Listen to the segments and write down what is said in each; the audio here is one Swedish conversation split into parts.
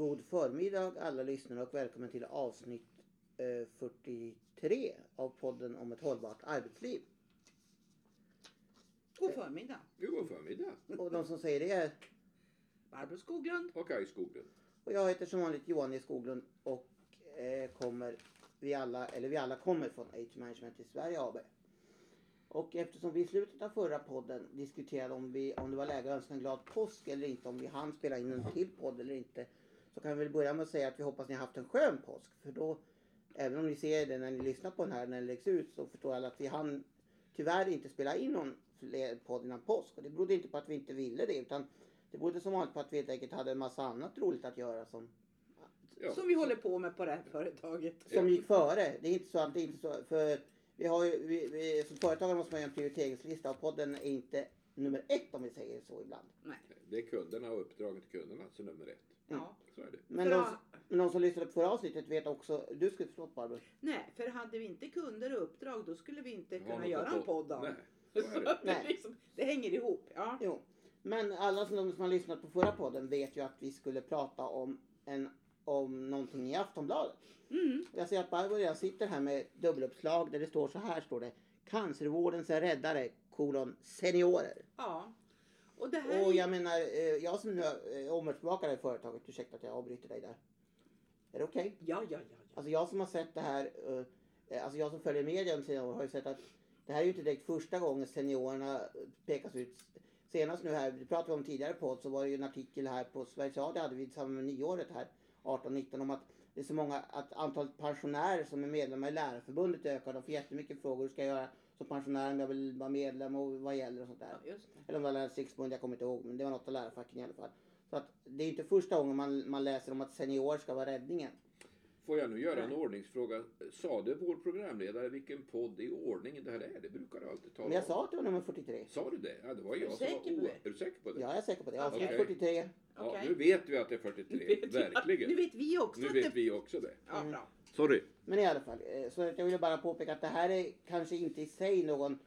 God förmiddag alla lyssnare och välkommen till avsnitt eh, 43 av podden om ett hållbart arbetsliv. God förmiddag. God förmiddag. Och de som säger det är, Barbro Skoglund. Och Kaj Skoglund. och jag heter som vanligt Johan E Skoglund och eh, kommer, vi alla, eller vi alla kommer från Age Management i Sverige AB. Och eftersom vi i slutet av förra podden diskuterade om, vi, om det var läge att önska en glad påsk eller inte, om vi hann spela in en till podd eller inte. Så kan vi väl börja med att säga att vi hoppas ni har haft en skön påsk. För då, även om ni ser det när ni lyssnar på den här när den läggs ut, så förstår alla att vi hann tyvärr inte spela in någon fler podd innan påsk. Och det berodde inte på att vi inte ville det, utan det berodde som vanligt på att vi helt enkelt hade en massa annat roligt att göra som, Ja. Som vi håller på med på det här företaget. som gick före. Det är inte så att det är inte så, för vi har ju, vi, vi, som företagare måste man göra en prioriteringslista och podden är inte nummer ett om vi säger så ibland. Nej. Det är kunderna och uppdraget till kunderna som är nummer ett. Ja. Så är det. Men de, men de som lyssnade på förra avsnittet vet också, du skulle förstå Barbro. Nej, för hade vi inte kunder och uppdrag då skulle vi inte kunna göra en po- podd av. Nej, Så det. Nej. liksom, det hänger ihop. Ja. Jo. Men alla som, som har lyssnat på förra podden vet ju att vi skulle prata om, en, om någonting i Aftonbladet. Mm. Jag ser att Barbro redan sitter här med dubbeluppslag där det står så här står det. Cancervårdens räddare, kolon seniorer. ja. Och här Och jag menar, eh, jag som nu är eh, omvärldsbevakare i företaget, ursäkta att jag avbryter dig där. Är det okej? Ja, ja, ja. ja. Alltså jag som har sett det här, eh, alltså jag som följer media under senare år har ju sett att det här är ju inte direkt första gången seniorerna pekas ut. Senast nu här, det pratade vi om tidigare på så var det ju en artikel här på Sveriges Radio hade vi i samband med nyåret här 18-19 om att det är så många, att antalet pensionärer som är medlemmar i Lärarförbundet ökar. De får jättemycket frågor. Hur ska jag göra som pensionär om jag vill vara medlem och vad gäller och sånt där. ja just det. Eller om det var riksförbund, jag kommer inte ihåg. Men det var något av lärarfacken i alla fall. Så att det är inte första gången man, man läser om att senior ska vara räddningen. Får jag nu göra en ordningsfråga? Sade vår programledare vilken podd i ordning det här är? Det brukar du alltid tala Men jag om. sa att det var nummer 43. Sa du det? Ja, det var Är jag du som var säker det? Är du säker på det? Ja, jag är säker på det. Avsnitt Okej. 43. Ja, nu vet vi att det är Nu 43. vet vi- Verkligen. Nu vet vi också Nu vet det... vi också det. Ja, Mm. bra. Sorry. Men i alla fall, eh, så att jag ville bara påpeka att det här är kanske inte i sig någon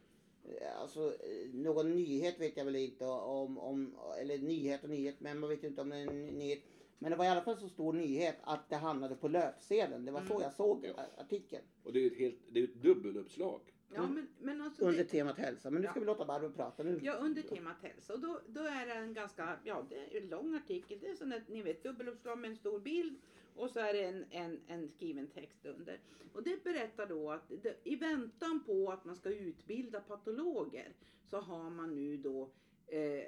eh, Alltså eh, någon nyhet vet jag väl inte om, om eller nyhet och nyhet, men man vet ju inte om det är en nyhet. Men det var i alla fall så stor nyhet att det hamnade på löpsedeln. Det var så Mm. jag såg Ja. artikeln. Och det är ett, helt, det är ett dubbeluppslag. Ja, men, men alltså... Under Det, temat hälsa. Men nu ska Ja. vi låta Barbro prata nu. ja, under temat hälsa. Och då, då är det en ganska, ja det är en lång artikel. Det är sån att ni vet dubbeluppslag med en stor bild. Och så är det en, en, en skriven text under. Och det berättar då att det, i väntan på att man ska utbilda patologer så har man nu då eh,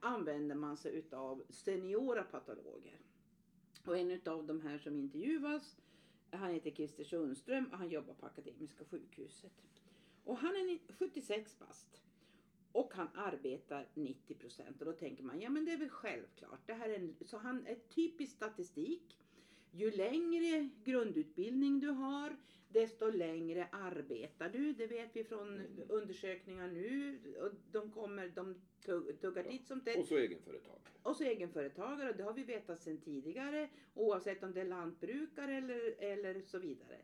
använder man sig utav seniora patologer. Och en utav de här som intervjuas han heter Christer Sundström och han jobbar på Akademiska sjukhuset. Och han är 76 bast. Och han arbetar 90 procent. Och då tänker man, ja men det är väl självklart. Det här är en, så han är typisk statistik. Ju längre grundutbildning du har, desto längre arbetar du. Det vet vi från undersökningar nu. Och de kommer, de tugg- tuggar titt som tätt. Och så egenföretag. Och så egenföretagare, det har vi vetat sedan tidigare. Oavsett om det är lantbrukare eller, eller så vidare.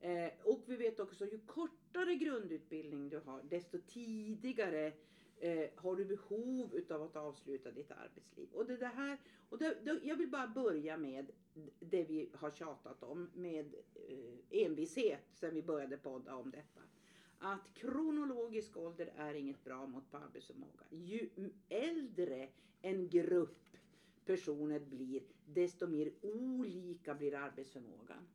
Eh, och vi vet också ju kortare grundutbildning du har, desto tidigare eh, har du behov utav att avsluta ditt arbetsliv. Och det, det här, och det, det, jag vill bara börja med det vi har tjatat om med eh, envishet sedan vi började podda om detta. Att kronologisk ålder är inget bra mått på arbetsförmåga. Ju äldre en grupp personer blir, desto mer olika blir arbetsförmågan.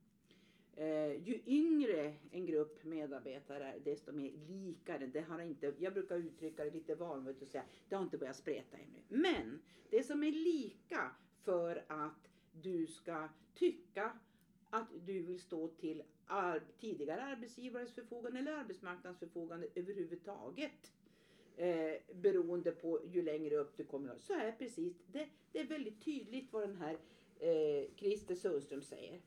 Eh, ju yngre Eh, en grupp medarbetare är, desto mer likare. Det har inte, jag brukar uttrycka det lite vanligt och säga, det har inte börjat spreta ännu. Men det som är lika för att du ska tycka att du vill stå till ar- tidigare arbetsgivares förfogande eller arbetsmarknadens förfogande överhuvudtaget. Eh, beroende på ju längre upp du kommer. Så är precis, det, det är väldigt tydligt vad den här eh, Christer Sundström säger.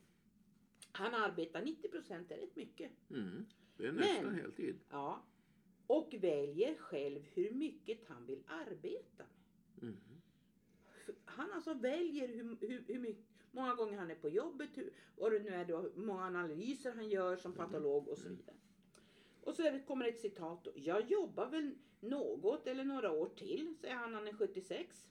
Han arbetar 90 procent, det är rätt mycket. Mm. Det är Men- nästan heltid. Ja. Och väljer själv hur mycket han vill arbeta med. Mm. Han alltså väljer hur, hur, hur mycket, många gånger han är på jobbet, hur, vad det nu är då, hur många analyser han gör som patolog och så vidare. Och så kommer ett citat då. Jag jobbar väl något eller några år till, säger han, han är 76.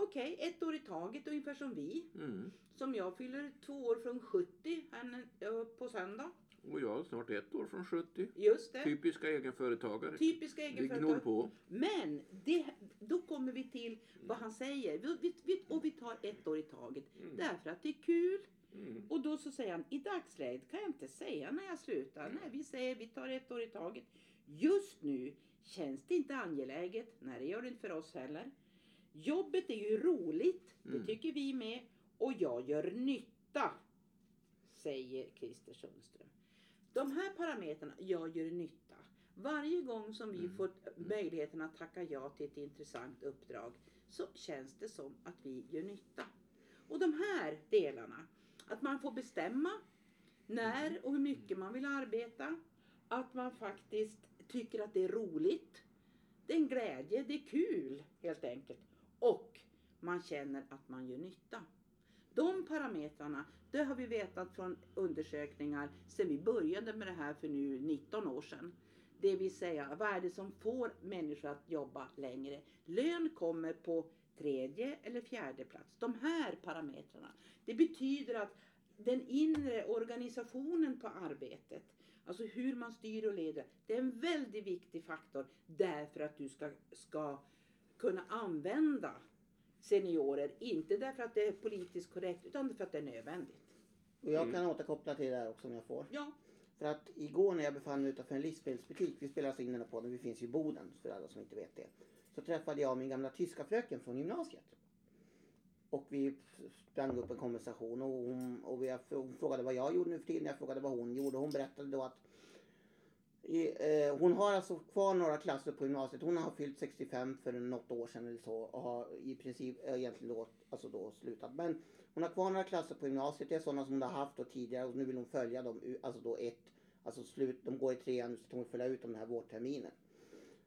Okej, ett år i taget ungefär som vi. Mm. Som jag fyller två år från 70 här, eh, på söndag. Och jag snart ett år från 70. Just det. Typiska egenföretagare. Typiska Vi gnor egenföretag. på. Men det, då kommer vi till vad han säger. Vi, vi, vi, och vi tar ett år i taget. Mm. Därför att det är kul. Mm. Och då så säger han, i dagsläget kan jag inte säga när jag slutar. Nej, vi säger vi tar ett år i taget. Just nu känns det inte angeläget. Nej, det gör det inte för oss heller. Jobbet är ju roligt, det Mm. tycker vi med. Och jag gör nytta, säger Christer Sundström. De här parametrarna, jag gör nytta. Varje gång som vi Mm. får möjligheten att tacka ja till ett intressant uppdrag så känns det som att vi gör nytta. Och de här delarna, att man får bestämma när och hur mycket man vill arbeta, att man faktiskt tycker att det är roligt, det är en glädje, det är kul helt enkelt. Och man känner att man gör nytta. De parametrarna, det har vi vetat från undersökningar sedan vi började med det här för nu 19 år sedan. Det vill säga, vad är det som får människor att jobba längre? Lön kommer på tredje eller fjärde plats. De här parametrarna. Det betyder att den inre organisationen på arbetet, alltså hur man styr och leder, det är en väldigt viktig faktor därför att du ska, ska kunna använda seniorer. Inte därför att det är politiskt korrekt utan för att det är nödvändigt. Och jag Mm. kan återkoppla till det där också om jag får. Ja, För att igår när jag befann mig utanför en livsmedelsbutik, vi spelar alltså in den här podden, vi finns ju i Boden för alla som inte vet det. Så träffade jag min gamla tyska fröken från gymnasiet. Och vi sprang upp en konversation och hon, och vi, hon frågade vad jag gjorde nu för tiden, jag frågade vad hon gjorde. Hon berättade då att i, eh, hon har alltså kvar några klasser på gymnasiet. Hon har fyllt 65 för något år sedan eller så och har i princip eh, egentligen då, alltså då slutat. Men hon har kvar några klasser på gymnasiet. Det är sådana som hon har haft då tidigare och nu vill hon följa dem. Alltså då ett, alltså slut, de går i trean så hon följa ut dem den här vårterminen.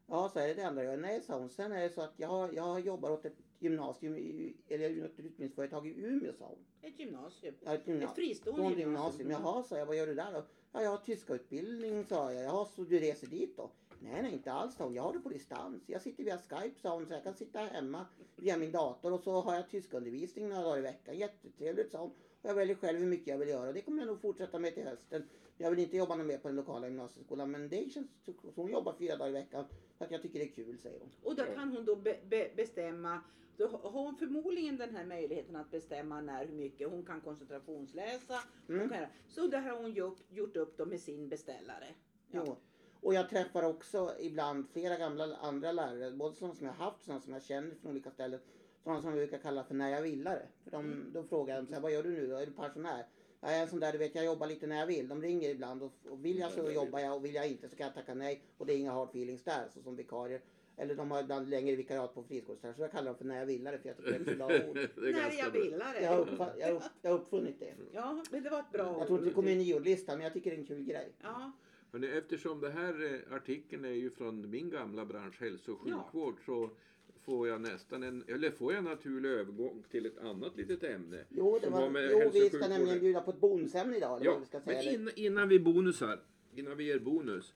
Ja, så är det det enda jag gör. Nej, sa hon. Sen är det så att jag, har- jag jobbar åt ett gymnasium, i, eller ett utbildningsföretag i Umeå, sa hon. ett gymnasium. Ja, ett gymna- Ett fristående gymnasium. gymnasium. Jaha, sa jag. Vad gör du där då? Ja, jag har tyska utbildning, sa jag. Jaha, så du reser dit då? Nej, nej, inte alls, sa hon. Jag har det på distans. Jag sitter via Skype, sa hon. Så jag kan sitta hemma via min dator och så har jag tyskundervisning några dagar i veckan. Jättetrevligt, sa hon. Jag väljer själv hur mycket jag vill göra. Det kommer jag nog fortsätta med till hösten. Jag vill inte jobba något mer på den lokala gymnasieskolan, men det känns... Hon jobbar fyra dagar i veckan. För att jag tycker det är kul, säger hon. Och då kan hon då be, be, bestämma, då har hon förmodligen den här möjligheten att bestämma när, hur mycket. Hon kan koncentrationsläsa. Mm. kan, så det har hon gjort, gjort upp då med sin beställare. Ja. Jo. Och jag träffar också ibland flera gamla andra lärare, både sådana som jag haft och sådana som jag känner från olika ställen. Sådana som jag brukar kalla för när jag villare. För de, Mm. Då frågar dem så här, vad gör du nu då? Är du pensionär? Jag är en sån där, du vet, jag jobbar lite när jag vill. De ringer ibland och, och vill jag så Ja, jobbar jag och vill jag inte så kan jag tacka nej. Och det är inga hard feelings där, så som vikarier. Eller de har ibland längre vikariat på friskolor, så jag kallar dem för när jag villare för jag tycker det är ett bra ord. När jag bildade. Jag har, uppfa- jag upp, jag har uppfunnit det. Ja, men det var ett bra Jag tror inte det ord. kommer i nyordlistan, men jag tycker det är en kul grej. Ja, Hörrni, eftersom det här eh, artikeln är ju från min gamla bransch hälso och Ja. sjukvård så får jag nästan en, eller får jag en naturlig övergång till ett annat litet ämne. Jo, det var, med jo vi ska nämligen bjuda på ett bonusämne idag. Eller Ja, vad vi ska säga. men innan, innan vi bonusar, innan vi ger bonus.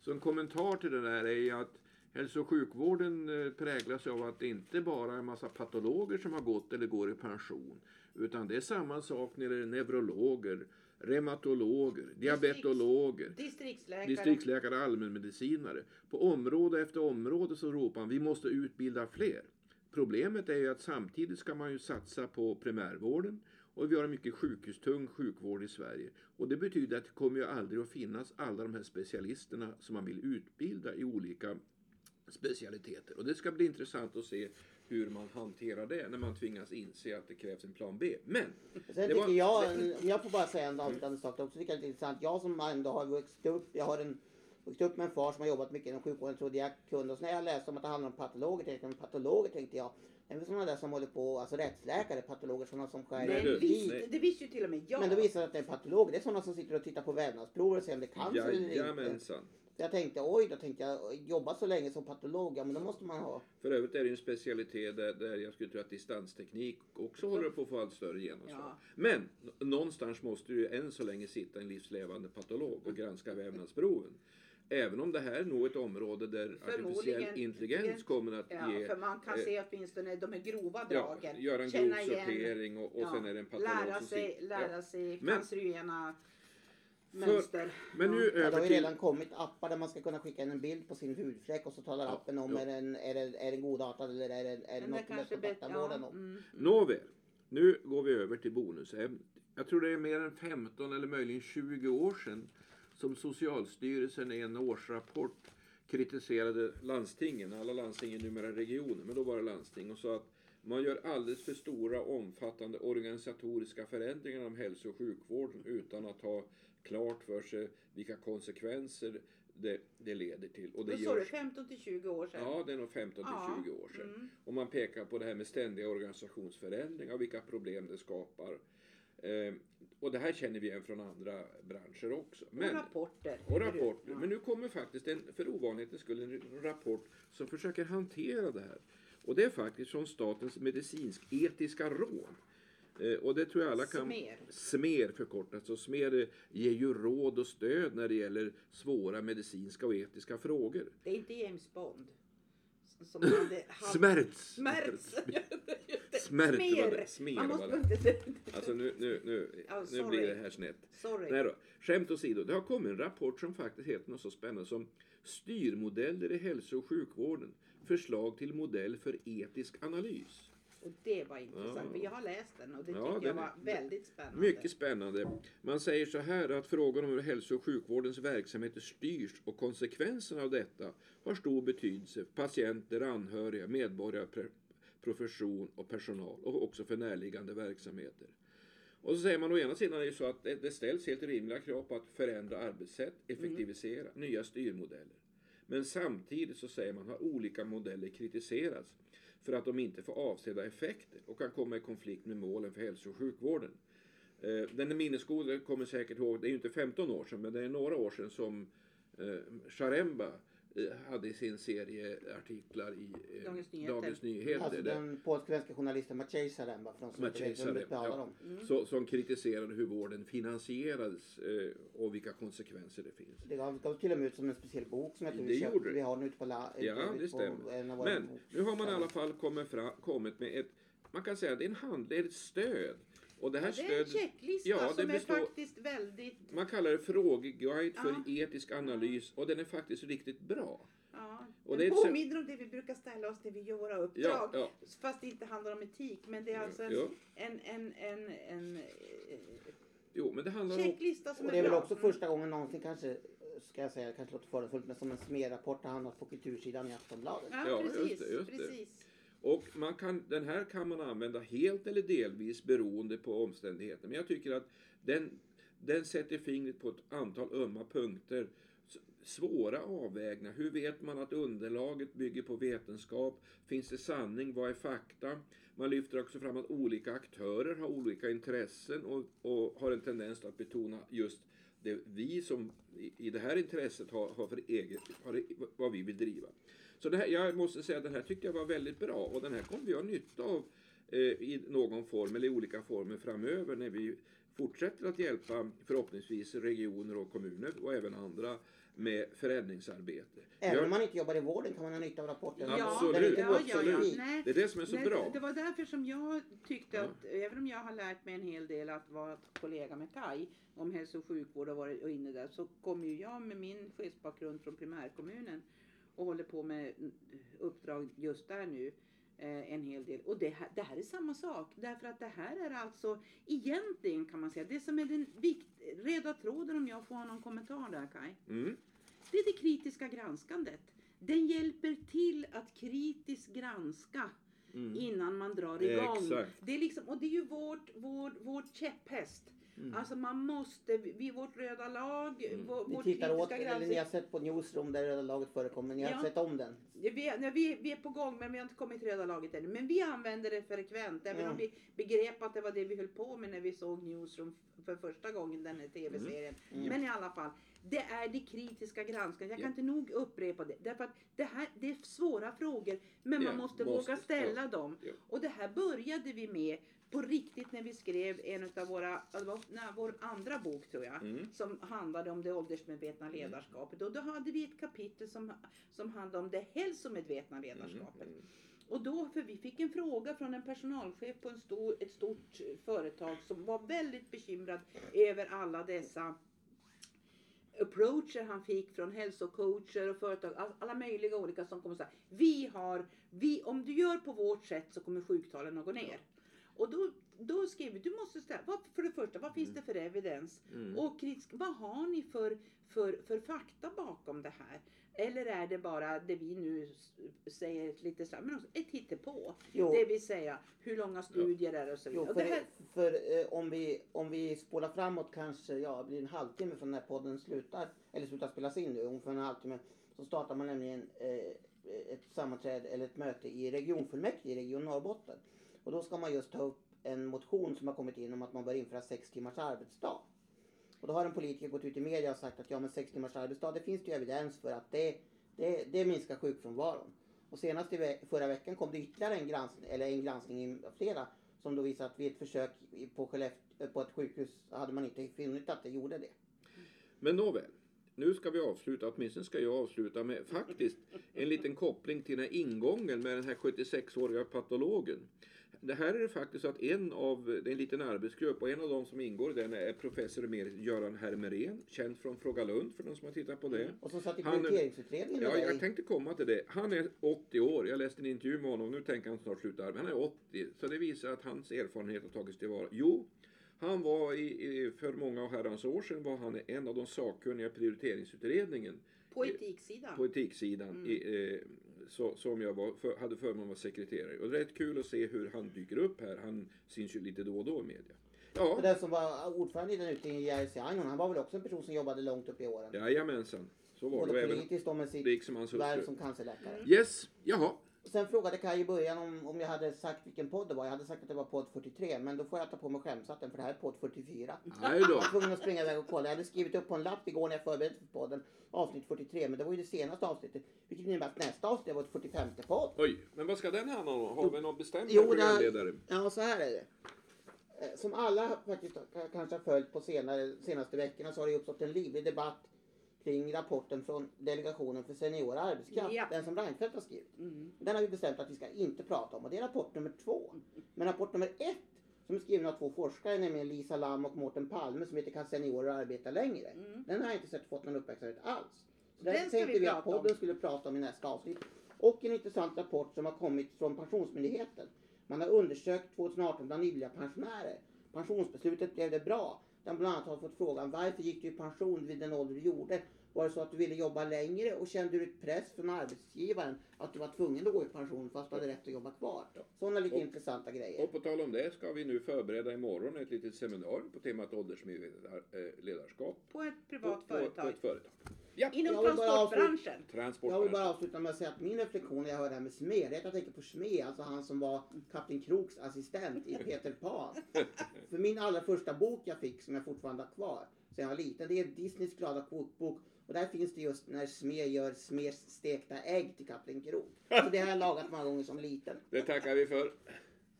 Så en kommentar till det där är ju att hälso och sjukvården eh, präglas av att det inte bara är en massa patologer som har gått eller går i pension. Utan det är samma sak när det är neurologer, reumatologer, diabetologer, distriktsläkare. distriktsläkare, allmänmedicinare. På område efter område så ropar man vi måste utbilda fler. Problemet är ju att samtidigt ska man ju satsa på primärvården och vi har en mycket sjukhustung sjukvård i Sverige. Och det betyder att det kommer ju aldrig att finnas alla de här specialisterna som man vill utbilda i olika specialiteter. Och det ska bli intressant att se hur man hanterar det när man tvingas inse att det krävs en plan B. Men Sen tycker var- jag, om jag får bara säga en avslutande sak också, tycker jag det är intressant. Jag som ändå har vuxit upp, jag har en, vuxit upp med en far som har jobbat mycket inom sjukvården, trodde jag kunde. Och så när jag läste om att det handlar om patologer, tänkte jag, patologer tänkte jag, det är sådana där som håller på, alltså rättsläkare, patologer, sådana som skär Men du, nej. det visste ju till och med jag. Men då visar det att det är patologer, det är sådana som sitter och tittar på vävnadsprover och ser om det är cancer eller inte. jajamensan. Jag tänkte, oj, då tänkte jag, jobba så länge som patolog, ja men då måste man ha. För övrigt är det ju en specialitet där, där jag skulle tro att distansteknik också håller på att få allt större genomslag. Ja. Men någonstans måste ju än så länge sitta en livslevande patolog och granska vävnadsproven. även om det här är nog ett område där artificiell intelligens kommer att Ja, ge för man kan eh, se åtminstone de här grova ja, dragen. göra en känna igen- grovsortering och, och Ja, sen är det en patolog lära som sig, sitter- lära ja. sig Men- cancerogena mönster. Men nu Ja. Ja, det har ju till... redan kommit appar där man ska kunna skicka in en bild på sin hudfläck och så talar Ja, appen om ja. är den, är den, är den godartad eller är det, är det något med bättre- kontakttandvården ja, om. mm, mm. Nåväl, nu går vi över till bonusämnet. Jag tror det är mer än 15 eller möjligen 20 år sedan som Socialstyrelsen i en årsrapport kritiserade landstingen, alla landsting är numera regioner, men då var det landsting, och sa att man gör alldeles för stora omfattande organisatoriska förändringar om hälso och sjukvården utan att ha klart för sig vilka konsekvenser det, det leder till. Och det Då görs 15 till 20 år sedan. Ja, det är nog 15 till Ja, 20 år sedan. mm. Och man pekar på det här med ständiga organisationsförändringar och vilka problem det skapar. Eh, och det här känner vi igen från andra branscher också. Men, och rapporter. och rapporter. Ja. Men nu kommer faktiskt en, för ovanlighetens skull, en rapport som försöker hantera det här. Och det är faktiskt från Statens medicinsk-etiska råd. Eh, och det tror jag alla kan... Smer. SMER förkortat. Så SMER eh, ger ju råd och stöd när det gäller svåra medicinska och etiska frågor. Det är inte James Bond. Som hade haft... Smärts! Smärts. Smärt Smer. Smer Man måste inte... Alltså nu, nu, nu, Ja, nu blir det här snett. Sorry. Nej då, skämt åsido. Det har kommit en rapport som faktiskt heter något så spännande som Styrmodeller i hälso och sjukvården. Förslag till modell för etisk analys. Och det var intressant. Ja. För jag har läst den och det Ja, tyckte jag var väldigt spännande. Mycket spännande. Man säger så här att frågan om hur hälso och sjukvårdens verksamheter styrs och konsekvenserna av detta har stor betydelse för patienter, anhöriga, medborgare, profession och personal och också för närliggande verksamheter. Och så säger man å ena sidan är det så att det ställs helt rimliga krav på att förändra arbetssätt, effektivisera, nya styrmodeller. Men samtidigt så säger man har olika modeller kritiserats för att de inte får avsedda effekter och kan komma i konflikt med målen för hälso och sjukvården. Eh, den minnesgoda kommer säkert ihåg, det är ju inte 15 år sedan, men det är några år sedan som eh, Sharemba hade sin serie artiklar i eh, Dagens Nyheter. Dagens Nyheter Alltså där- den polsk-svenska journalisten Maciej Zaremba från som Maciej inte vet vem vi Zaremba, talar ja. Mm. så, som kritiserade hur vården finansierades eh, och vilka konsekvenser det finns. Det gav, gav till och med ut som en speciell bok som jag tror Det vi, det. vi har den ute på, la, Ja, ute det på stämmer. en av våra Men nu har man i alla fall kommit, fram, kommit med ett, man kan säga det är en handled, ett stöd. Och det här Ja, det är en checklista Ja, det som består- är faktiskt väldigt... man kallar det frågeguide för Ja. etisk analys och den är faktiskt riktigt bra. Ja, Och den påminner om det vi brukar ställa oss när vi gör våra Ja, uppdrag. ja. Fast det inte handlar om etik. Men det är alltså en, Ja. en, en, en, en eh, Jo, men det handlar om... checklista som Och är det är väl bra. också första gången någonsin kanske, ska jag säga, kanske låter fördomsfullt, men som en SME-rapport har hamnat på kultursidan i Aftonbladet. Ja, Ja, just precis. det, just det. precis. Och man kan, den här kan man använda helt eller delvis beroende på omständigheterna. Men jag tycker att den, den sätter fingret på ett antal ömma punkter. Svåra avvägningar. Hur vet man att underlaget bygger på vetenskap? Finns det sanning? Vad är fakta? Man lyfter också fram att olika aktörer har olika intressen och, och har en tendens att betona just det vi som i, det här intresset har, har för eget, har, vad vi vill driva. Så det här, jag måste säga att den här tyckte jag var väldigt bra och den här kommer vi ha nytta av eh, i någon form eller i olika former framöver när vi fortsätter att hjälpa förhoppningsvis regioner och kommuner och även andra med förändringsarbete. Även Jag- om man inte jobbar i vården kan man ha nytta av rapporten. Ja, Absolut, ja, ja, ja. vårdspecifik. Nej, Det är det som är så nej, bra. Det var därför som jag tyckte Ja. att, även om jag har lärt mig en hel del att vara kollega med Kai om hälso och sjukvård och varit och inne där, så kommer ju jag med min chefsbakgrund från primärkommunen och håller på med uppdrag just där nu eh, en hel del. Och det här, det här är samma sak. Därför att det här är alltså egentligen kan man säga, det som är den vikt, röda tråden om jag får ha någon kommentar där Kai. Mm. Det är det kritiska granskandet. Den hjälper till att kritiskt granska Mm. innan man drar igång. Exakt. Det är liksom, och det är ju vårt, vår, vårt käpphäst. Mm. Alltså man måste, vi vårt röda lag, Mm. vår, vårt tittar åt, kritiska eller ni granskning. har sett på Newsroom där röda laget förekommer. Ni har Ja. sett om den. Vi, är- nej, vi, vi är på gång men vi har inte kommit till röda laget ännu. Men vi använder det frekvent. Även Ja. om vi begrep att det var det vi höll på med när vi såg Newsroom för första gången, den här tv-serien. Mm. Men i alla fall, det är det kritiska granskandet. Jag kan inte nog upprepa det. Därför att det här det är svåra frågor men man måste, måste, våga ställa dem. Och det här började vi med på riktigt när vi skrev en av våra, det var, nej, vår andra bok tror jag, Mm. som handlade om det åldersmedvetna ledarskapet. Och då hade vi ett kapitel som, som handlade om det hälsomedvetna ledarskapet. Mm. Och då, för vi fick en fråga från en personalchef på en stor, ett stort företag som var väldigt bekymrad över alla dessa approacher han fick från hälsocoacher och företag, all- alla möjliga olika som kommer säga vi har, vi, om du gör på vårt sätt så kommer sjuktalen att gå ner. Och då, då skrev vi, du måste ställa, vad, för det första, vad finns det för evidens? Mm. Och kritisk, vad har ni för, för, för fakta bakom det här? Eller är det bara det vi nu säger lite så här, men också ett hittepå? Jo. Det vill säga hur långa studier är det och så vidare. Jo, för, här, för eh, om, vi, om vi spolar framåt kanske, ja, blir en halvtimme från när podden slutar, eller slutar spelas in nu, ungefär en halvtimme, så startar man nämligen eh, ett sammanträde eller ett möte i regionfullmäktige i Region Norrbotten. Och då ska man just ta upp en motion som har kommit in om att man bör införa sex timmars arbetsdag. Och då har en politiker gått ut i media och sagt att ja men sex timmars arbetsdag, det finns det ju evidens för att det, det, det minskar sjukfrånvaron. Och senast i ve- förra veckan kom det ytterligare en granskning, eller en granskning i flera, som då visar att vid ett försök på, Skellefteå, på ett sjukhus hade man inte funnit att det gjorde det. Men nåväl, nu ska vi avsluta, åtminstone ska jag avsluta med faktiskt en liten koppling till den här ingången med den här 76-åriga patologen. Det här är det faktiskt så att en av, det är en liten arbetsgrupp och en av de som ingår i den är professor emerit Göran Hermerén, känd från Fråga Lund för de som har tittat på det. Och som satt i prioriteringsutredningen Ja, jag tänkte komma till det. Han är 80 år. Jag läste en intervju med honom. Nu tänker han snart sluta arbeta. Han är 80. Så det visar att hans erfarenhet har tagits tillvara. Jo, han var i, i, för många herrans år sedan var han en av de sakkunniga i prioriteringsutredningen på etiksidan. på etiksidan i, eh, så, som jag var, för, hade förmånen att vara sekreterare. Och det är rätt kul att se hur han dyker upp här. Han syns ju lite då och då i media. Och Ja, den som var ordförande i den utredningen, Jerzy Einhorn, han var väl också en person som jobbade långt upp i åren. jajamensan. Så var det. Och Både politiskt och med sitt liksom värv som cancerläkare. Yes, jaha. Sen frågade Kaj i början om, om jag hade sagt vilken podd det var. Jag hade sagt att det var podd 43, men då får jag ta på mig skämshatten för det här är podd 44. Nej då. Jag var tvungen att springa iväg och kolla. Jag hade skrivit upp på en lapp igår när jag förberedde för podden avsnitt 43, men det var ju det senaste avsnittet. Vilket innebär att nästa avsnitt var ett 45 podd. Oj, men vad ska den handla om? Har vi någon bestämd Jo, programledare? Ja, så här är det. Eh, Som alla faktiskt kanske har följt på senare, senaste veckorna så har det uppstått en livlig debatt kring rapporten från Delegationen för senior arbetskraft. Ja. Den som Reinfeldt har skrivit. Mm. Den har vi bestämt att vi ska inte prata om och det är rapport nummer två. Men rapport nummer ett som är skriven av två forskare, nämligen Lisa Lam och Mårten Palme som heter Kan seniorer arbeta längre? Mm. Den har jag inte sett fått någon uppmärksamhet alls. Så Den den tänkte vi vi att prata om. podden skulle prata om i nästa avsnitt. Och en intressant rapport som har kommit från Pensionsmyndigheten. Man har undersökt 2018 bland nyblivna pensionärer. Pensionsbeslutet blev det bra. Den bland annat har fått frågan varför gick du i pension vid den ålder du gjorde? Var det så att du ville jobba längre och kände du ett press från arbetsgivaren att du var tvungen att gå i pension fast du hade rätt att jobba kvar? Sådana lite Och- intressanta grejer. Och på tal om det ska vi nu förbereda imorgon ett litet seminarium på temat åldersmedvetet eh, ledarskap. På ett På, privat på, på företag. ett företag. Ja, Inom Jag vill bara transportbranschen. transport. Jag vill bara avsluta med att säga att min reflektion när jag hör det här med Smed, det är att jag tänker på Smed, alltså han som var Kapten Kroks assistent i Peter Pan. För min allra första bok jag fick, som jag fortfarande har kvar, sen jag var liten, det är Disneys glada kokbok. Och där finns det just när Smed gör Smeds stekta ägg till Kapten Krok. Så det har jag lagat många gånger som liten. Det tackar vi för.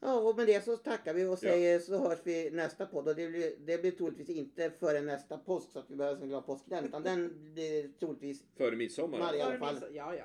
Ja, och med det så tackar vi och säger så hörs vi nästa podd. Och det blir, det blir troligtvis inte före nästa påsk så att vi behöver en glad påsk den, utan den blir troligtvis Före midsommar. Maria. i alla fall. Ja, ja.